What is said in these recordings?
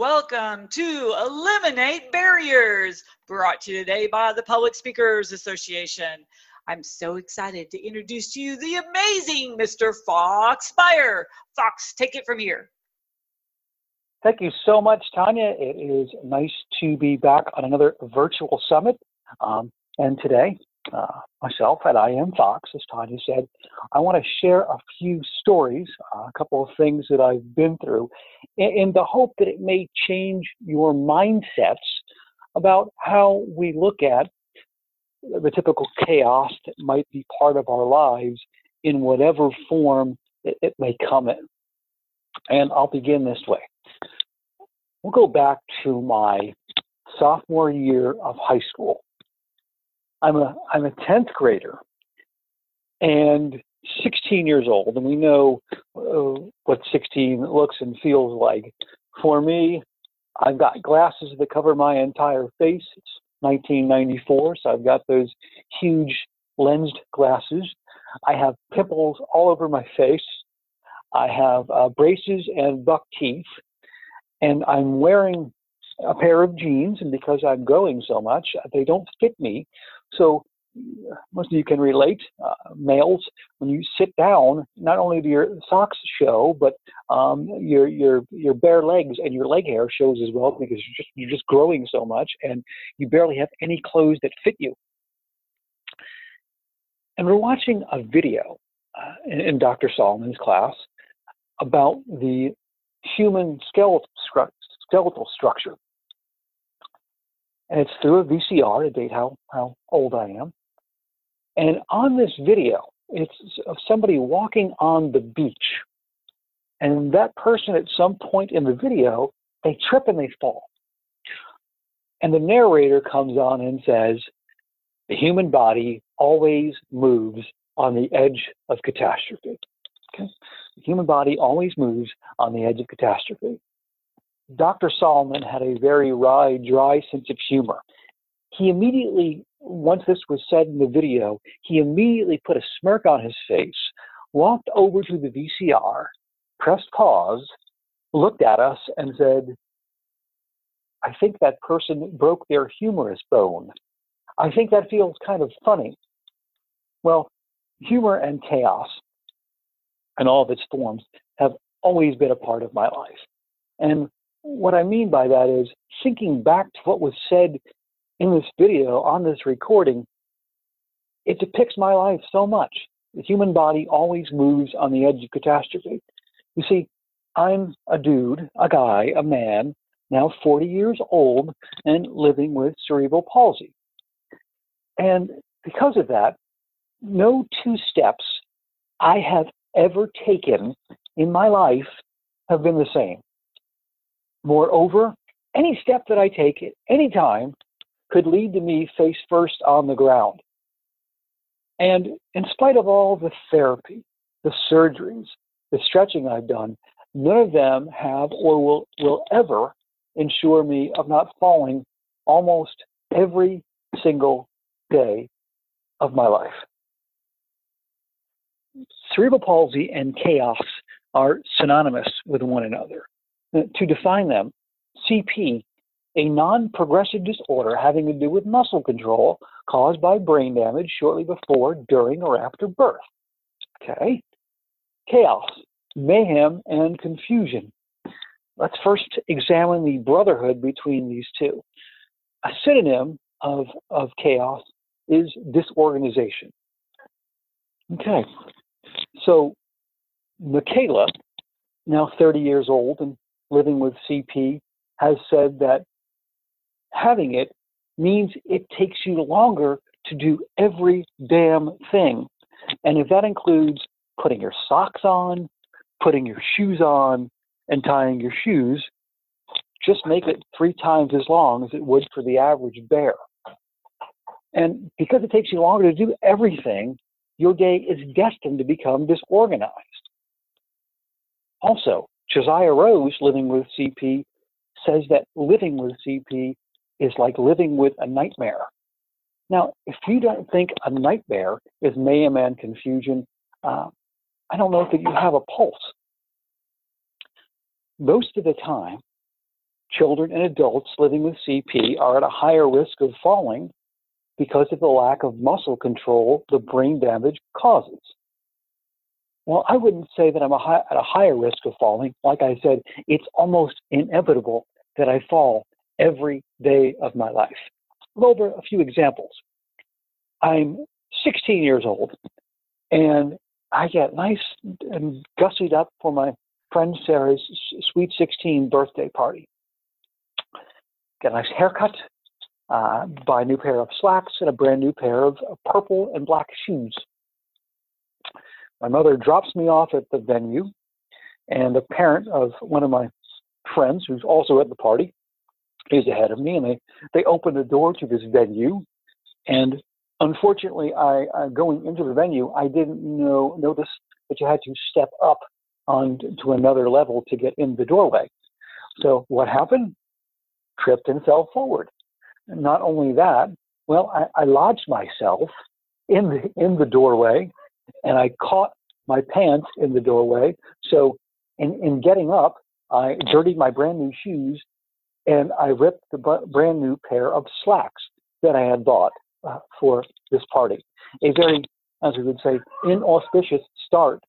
Welcome to Eliminate Barriers, brought to you today by the Public Speakers Association. I'm so excited to introduce to you the amazing Mr. Fox Beyer. Fox, take it from here. Thank you so much, Tanya. It is nice to be back on another virtual summit. Um, and today, uh, myself at I Am Fox, as Tanya said, I want to share a few stories, uh, a couple of things that I've been through, in, in the hope that it may change your mindsets about how we look at the typical chaos that might be part of our lives in whatever form it, it may come in. And I'll begin this way. We'll go back to my sophomore year of high school. I'm a I'm a tenth grader, and 16 years old, and we know uh, what 16 looks and feels like. For me, I've got glasses that cover my entire face. It's 1994, so I've got those huge lensed glasses. I have pimples all over my face. I have uh, braces and buck teeth, and I'm wearing a pair of jeans, and because I'm growing so much, they don't fit me. So most of you can relate, uh, males, when you sit down, not only do your socks show, but um, your your your bare legs and your leg hair shows as well because you're just you're just growing so much, and you barely have any clothes that fit you. And we're watching a video uh, in, in Dr. Solomon's class about the human skeletal, stru- skeletal structure and it's through a VCR to date how, how old I am. And on this video, it's of somebody walking on the beach. And that person, at some point in the video, they trip and they fall. And the narrator comes on and says, The human body always moves on the edge of catastrophe. Okay? The human body always moves on the edge of catastrophe. Dr. Solomon had a very wry, dry sense of humor. He immediately, once this was said in the video, he immediately put a smirk on his face, walked over to the VCR, pressed pause, looked at us, and said, I think that person broke their humerus bone. I think that feels kind of funny. Well, humor and chaos and all of its forms have always been a part of my life. And what I mean by that is thinking back to what was said in this video on this recording, it depicts my life so much. The human body always moves on the edge of catastrophe. You see, I'm a dude, a guy, a man, now 40 years old and living with cerebral palsy. And because of that, no two steps I have ever taken in my life have been the same. Moreover, any step that I take at any time could lead to me face first on the ground. And in spite of all the therapy, the surgeries, the stretching I've done, none of them have or will, will ever ensure me of not falling almost every single day of my life. Cerebral palsy and chaos are synonymous with one another. To define them, CP, a non progressive disorder having to do with muscle control caused by brain damage shortly before, during, or after birth. Okay. Chaos, mayhem, and confusion. Let's first examine the brotherhood between these two. A synonym of, of chaos is disorganization. Okay. So, Michaela, now 30 years old and living with CP has said that having it means it takes you longer to do every damn thing. And if that includes putting your socks on, putting your shoes on, and tying your shoes, just make it three times as long as it would for the average bear. And because it takes you longer to do everything, your day is destined to become disorganized. Also, Josiah Rose, living with CP, says that living with CP is like living with a nightmare. Now, if you don't think a nightmare is mayhem and confusion, uh, I don't know that you have a pulse. Most of the time, children and adults living with CP are at a higher risk of falling because of the lack of muscle control the brain damage causes. Well, I wouldn't say that I'm a high, at a higher risk of falling. Like I said, it's almost inevitable that I fall every day of my life. Over a few examples. I'm 16 years old, and I get nice and gussied up for my friend Sarah's sweet 16 birthday party. Get a nice haircut, uh, buy a new pair of slacks and a brand new pair of purple and black shoes. My mother drops me off at the venue, and the parent of one of my friends, who's also at the party, is ahead of me, and they, they open the door to this venue. And unfortunately, I uh, going into the venue, I didn't know notice that you had to step up on to another level to get in the doorway. So what happened? Tripped and fell forward. Not only that, well, I, I lodged myself in the in the doorway, and I caught my pants in the doorway. So in, in getting up, I dirtied my brand new shoes, and I ripped the brand new pair of slacks that I had bought uh, for this party. A very, as we would say, inauspicious start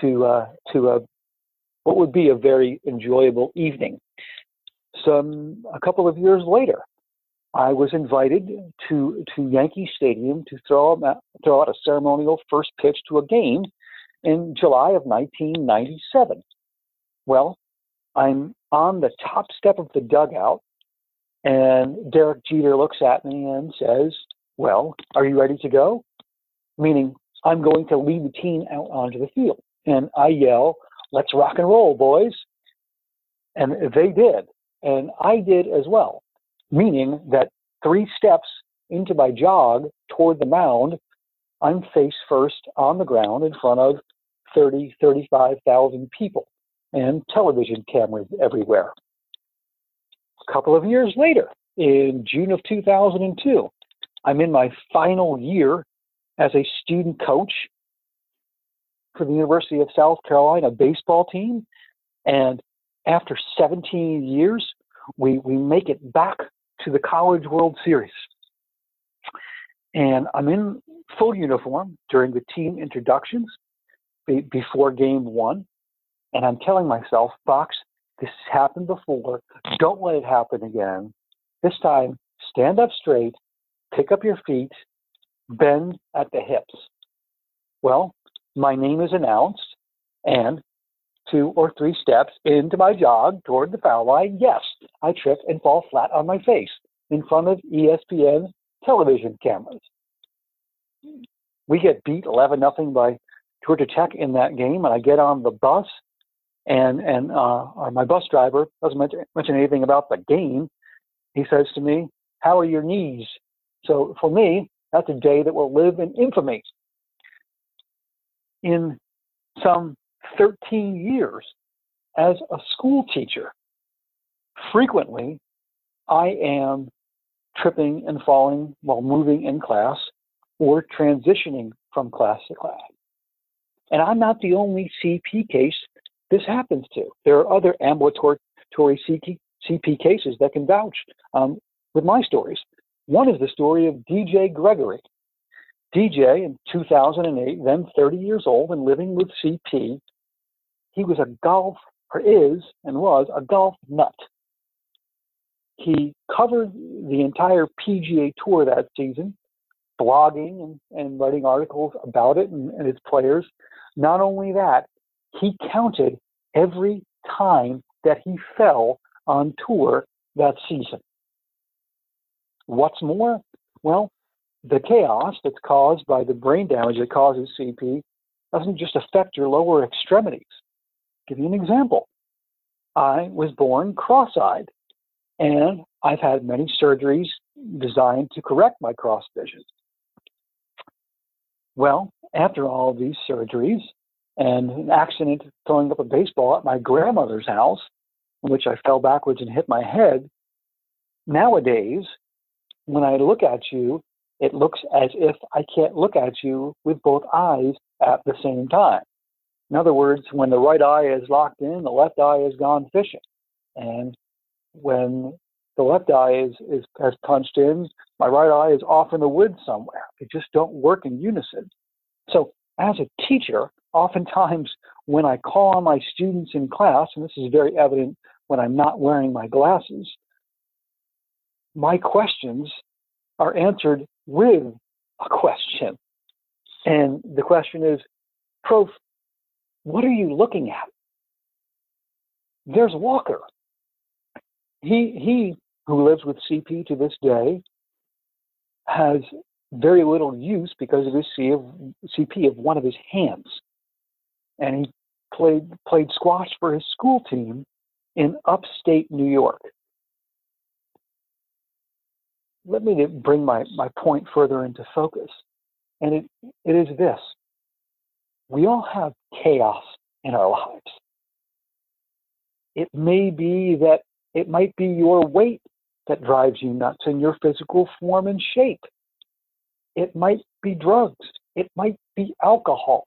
to uh, to a what would be a very enjoyable evening. Some a couple of years later, I was invited to to Yankee Stadium to throw out, throw out a ceremonial first pitch to a game in July of 1997. Well, I'm on the top step of the dugout, and Derek Jeter looks at me and says, Well, are you ready to go? Meaning, I'm going to lead the team out onto the field. And I yell, Let's rock and roll, boys. And they did. And I did as well, meaning that three steps into my jog toward the mound, I'm face first on the ground in front of 30, 35,000 people and television cameras everywhere. A couple of years later, in June of 2002, I'm in my final year as a student coach for the University of South Carolina baseball team. And after 17 years, we, we make it back to the College World Series. And I'm in full uniform during the team introductions be, before game one. And I'm telling myself, Fox, this has happened before. Don't let it happen again. This time, stand up straight, pick up your feet, bend at the hips. Well, my name is announced, and two or three steps into my jog toward the foul line, yes, I trip and fall flat on my face in front of ESPN television cameras. We get beat 11 nothing by Georgia Tech in that game, and I get on the bus, and and uh, my bus driver doesn't mention, mention anything about the game. He says to me, "How are your knees?" So for me, that's a day that will live in infamy. In some 13 years as a school teacher, frequently I am tripping and falling while moving in class or transitioning from class to class. And I'm not the only CP case this happens to. There are other ambulatory CP cases that can vouch um, with my stories. One is the story of DJ Gregory. DJ in 2008, then 30 years old and living with CP, he was a golf, or is and was a golf nut. He covered the entire PGA Tour that season, blogging and, and writing articles about it and, and its players. Not only that, he counted every time that he fell on tour that season. What's more? Well, the chaos that's caused by the brain damage that causes CP doesn't just affect your lower extremities. Give you an example. I was born cross eyed, and I've had many surgeries designed to correct my cross vision. Well, after all these surgeries and an accident throwing up a baseball at my grandmother's house, in which I fell backwards and hit my head, nowadays, when I look at you, it looks as if I can't look at you with both eyes at the same time. In other words, when the right eye is locked in, the left eye has gone fishing. And when the left eye is, is has punched in, my right eye is off in the woods somewhere. They just don't work in unison. So as a teacher, oftentimes when I call on my students in class, and this is very evident when I'm not wearing my glasses, my questions are answered with a question. And the question is, Prof, what are you looking at? There's Walker. He, he who lives with CP to this day has very little use because of his CP of one of his hands. And he played, played squash for his school team in upstate New York. Let me bring my, my point further into focus. And it, it is this we all have chaos in our lives. It may be that it might be your weight that drives you nuts in your physical form and shape. It might be drugs. It might be alcohol.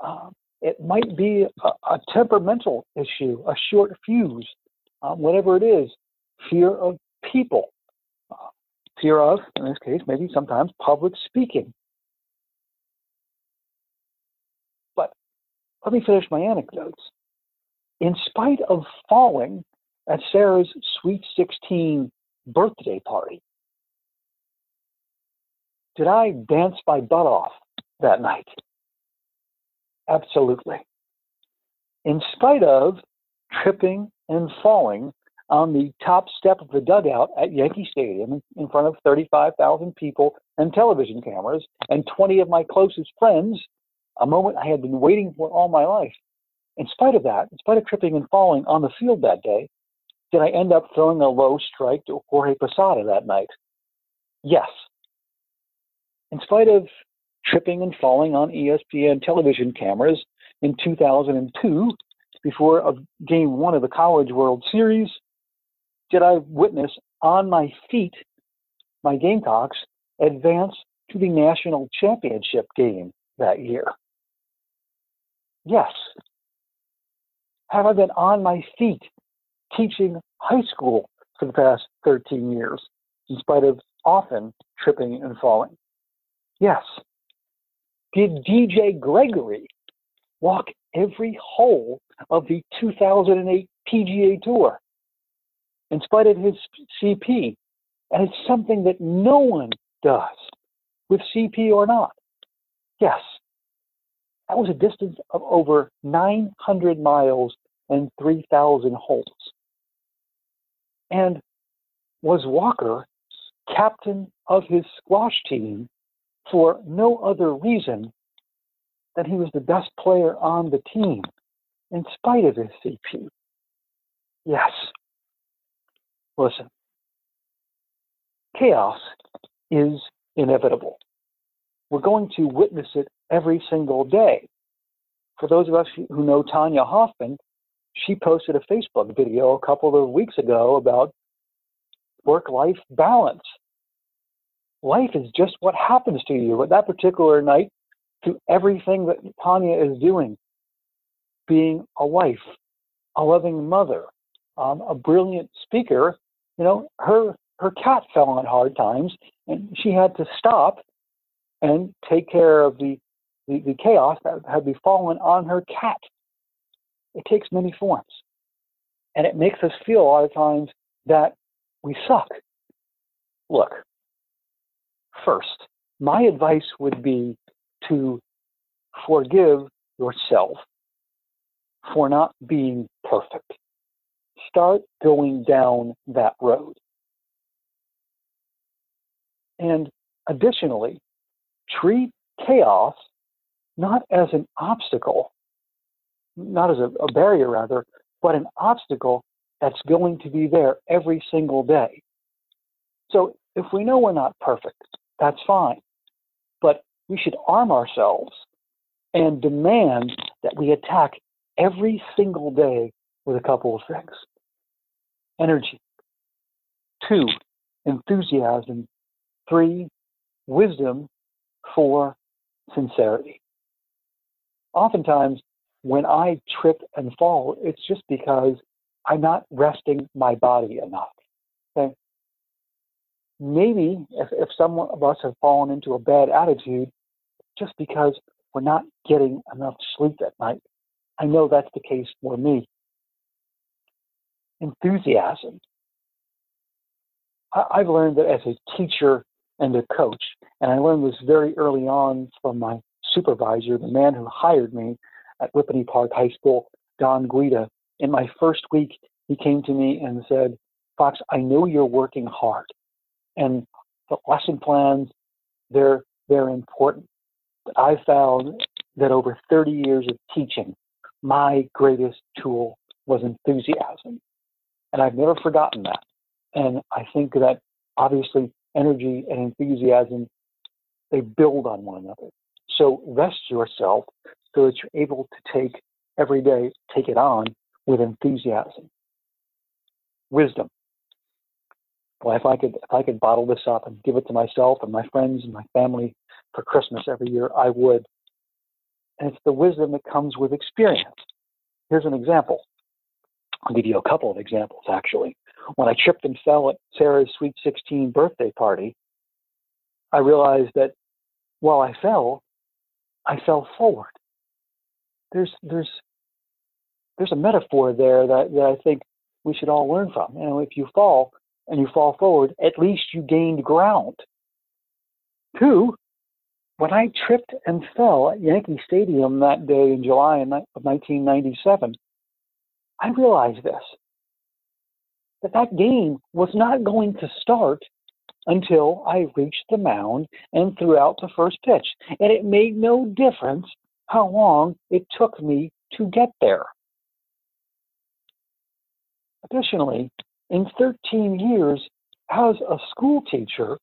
Um, it might be a, a, temperamental issue, a short fuse, um, whatever it is, fear of people, uh, fear of, in this case, maybe sometimes public speaking. But let me finish my anecdotes. In spite of falling at Sarah's Sweet 16 birthday party, did I dance my butt off that night? Absolutely. In spite of tripping and falling on the top step of the dugout at Yankee Stadium in front of 35,000 people and television cameras and 20 of my closest friends, a moment I had been waiting for all my life. In spite of that, in spite of tripping and falling on the field that day, did I end up throwing a low strike to Jorge Posada that night? Yes. In spite of tripping and falling on ESPN television cameras in 2002 before a game one of the College World Series, did I witness on my feet my Gamecocks advance to the national championship game that year? Yes. Have I been on my feet teaching high school for the past 13 years, in spite of often tripping and falling? Yes. Did DJ Gregory walk every hole of the 2008 PGA Tour in spite of his CP? And it's something that no one does with CP or not. Yes. That was a distance of over 900 miles and 3,000 holes. And was Walker captain of his squash team for no other reason than he was the best player on the team, in spite of his CP. Yes. Listen, chaos is inevitable. We're going to witness it every single day. For those of us who know Tanya Hoffman, she posted a Facebook video a couple of weeks ago about work life balance life is just what happens to you at that particular night to everything that Tanya is doing. Being a wife, a loving mother, um, a brilliant speaker, you know, her her cat fell on hard times and she had to stop and take care of the, the, the chaos that had befallen on her cat. It takes many forms. And it makes us feel a lot of times that we suck. Look, first. My advice would be to forgive yourself for not being perfect. Start going down that road. And additionally, treat chaos not as an obstacle, not as a, a, barrier, rather, but an obstacle that's going to be there every single day. So if we know we're not perfect, that's fine. But we should arm ourselves and demand that we attack every single day with a couple of things energy, two, enthusiasm, three, wisdom, four, sincerity. Oftentimes, when I trip and fall, it's just because I'm not resting my body enough. Okay? Maybe if, if some of us have fallen into a bad attitude just because we're not getting enough sleep at night. I know that's the case for me. Enthusiasm. I, I've learned that as a teacher and a coach, and I learned this very early on from my supervisor, the man who hired me at Whippany Park High School, Don Guida. In my first week, he came to me and said, Fox, I know you're working hard, and the lesson plans, they're, they're important. But I found that over 30 years of teaching, my greatest tool was enthusiasm. And I've never forgotten that. And I think that obviously energy and enthusiasm, they build on one another. So rest yourself so that you're able to take every day, take it on with enthusiasm. Wisdom. Well, if I could if I could bottle this up and give it to myself and my friends and my family for Christmas every year, I would. And it's the wisdom that comes with experience. Here's an example. I'll give you a couple of examples actually. When I tripped and fell at Sarah's sweet 16 birthday party, I realized that while I fell, I fell forward. There's there's there's a metaphor there that, that I think we should all learn from. You know, if you fall and you fall forward, at least you gained ground. Two, when I tripped and fell at Yankee Stadium that day in July of 1997, I realized this that that game was not going to start until I reached the mound and threw out the first pitch. And it made no difference how long it took me to get there. Additionally, in 13 years as a school teacher,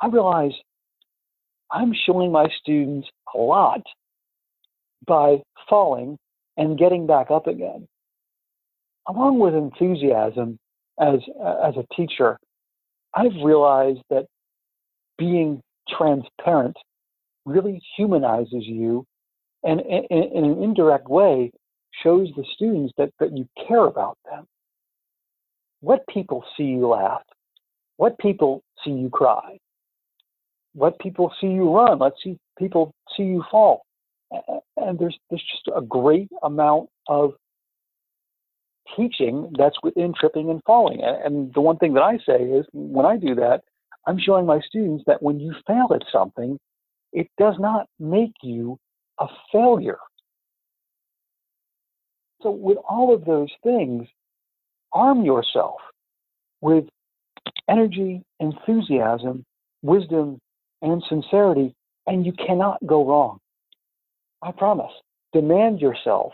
I realized I'm showing my students a lot by falling and getting back up again. Along with enthusiasm as, as a teacher, I've realized that being transparent really humanizes you and in, in an indirect way shows the students that, that you care about them. What people see you laugh, what people see you cry, what people see you run, let's see people see you fall. And there's there's just a great amount of teaching that's within tripping and falling. And the one thing that I say is when I do that, I'm showing my students that when you fail at something, it does not make you a failure. So, with all of those things, arm yourself with energy, enthusiasm, wisdom, and sincerity, and you cannot go wrong. I promise. Demand yourself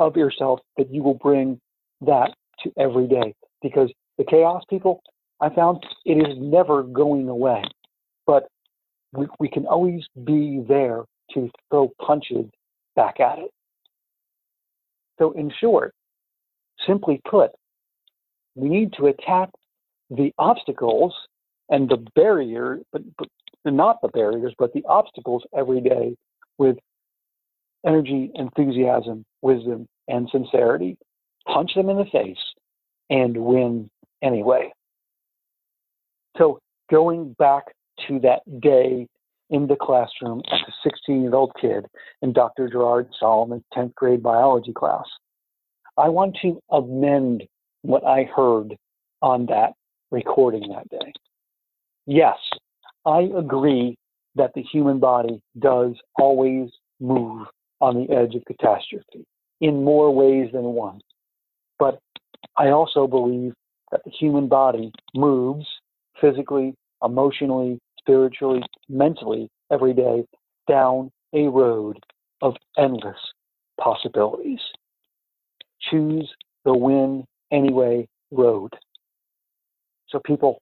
of yourself that you will bring that to every day because the chaos people I found it is never going away. But we, we can always be there to throw punches back at it. So, in short, simply put, we need to attack the obstacles and the barrier, but, but not the barriers, but the obstacles every day with energy, enthusiasm, wisdom, and sincerity. Punch them in the face and win anyway. So, going back to that day in the classroom as a 16 year old kid in Dr. Gerard Solomon's 10th grade biology class, I want to amend what I heard on that recording that day. Yes, I agree that the human body does always move on the edge of catastrophe in more ways than one. But I also believe that the human body moves physically, emotionally, spiritually, mentally every day down a road of endless possibilities. Choose the win anyway road. So, people,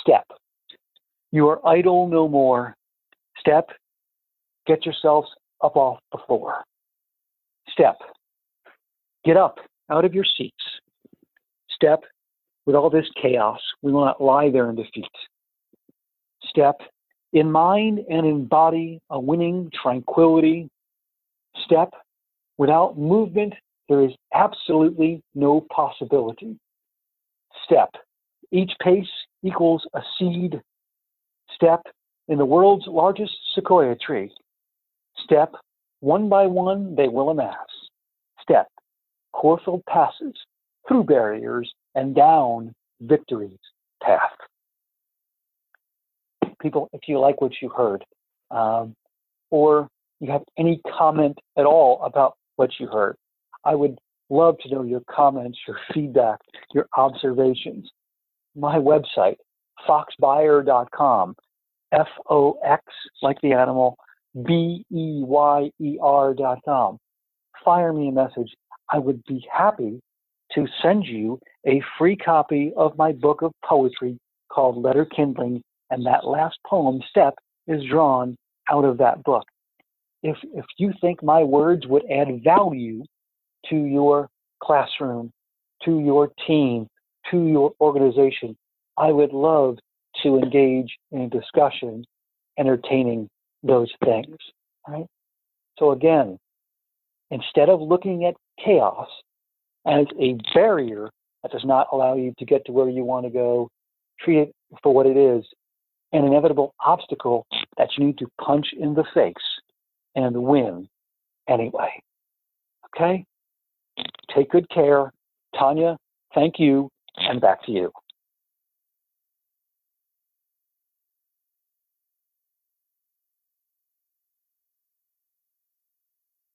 step. You are idle no more. Step. Get yourselves up off the floor. Step. Get up out of your seats. Step. With all this chaos, we will not lie there in defeat. Step. In mind and in body, a winning tranquility. Step. Without movement there is absolutely no possibility. Step. Each pace equals a seed. Step in the world's largest sequoia tree. Step. One by one, they will amass. Step. Corfield passes through barriers and down victory's path. People, if you like what you heard, um, or you have any comment at all about what you heard, I would love to know your comments, your feedback, your observations. My website, foxbeyer.com, F O X, like the animal, B E Y E R.com. Fire me a message. I would be happy to send you a free copy of my book of poetry called Letter Kindling, and that last poem, Step, is drawn out of that book. If, if you think my words would add value to your classroom, to your team, to your organization, I would love to engage in discussion entertaining those things. Right? So again, instead of looking at chaos as a barrier that does not allow you to get to where you want to go, treat it for what it is, an inevitable obstacle that you need to punch in the face and win anyway. Okay? Take good care. Tanya, thank you, and back to you.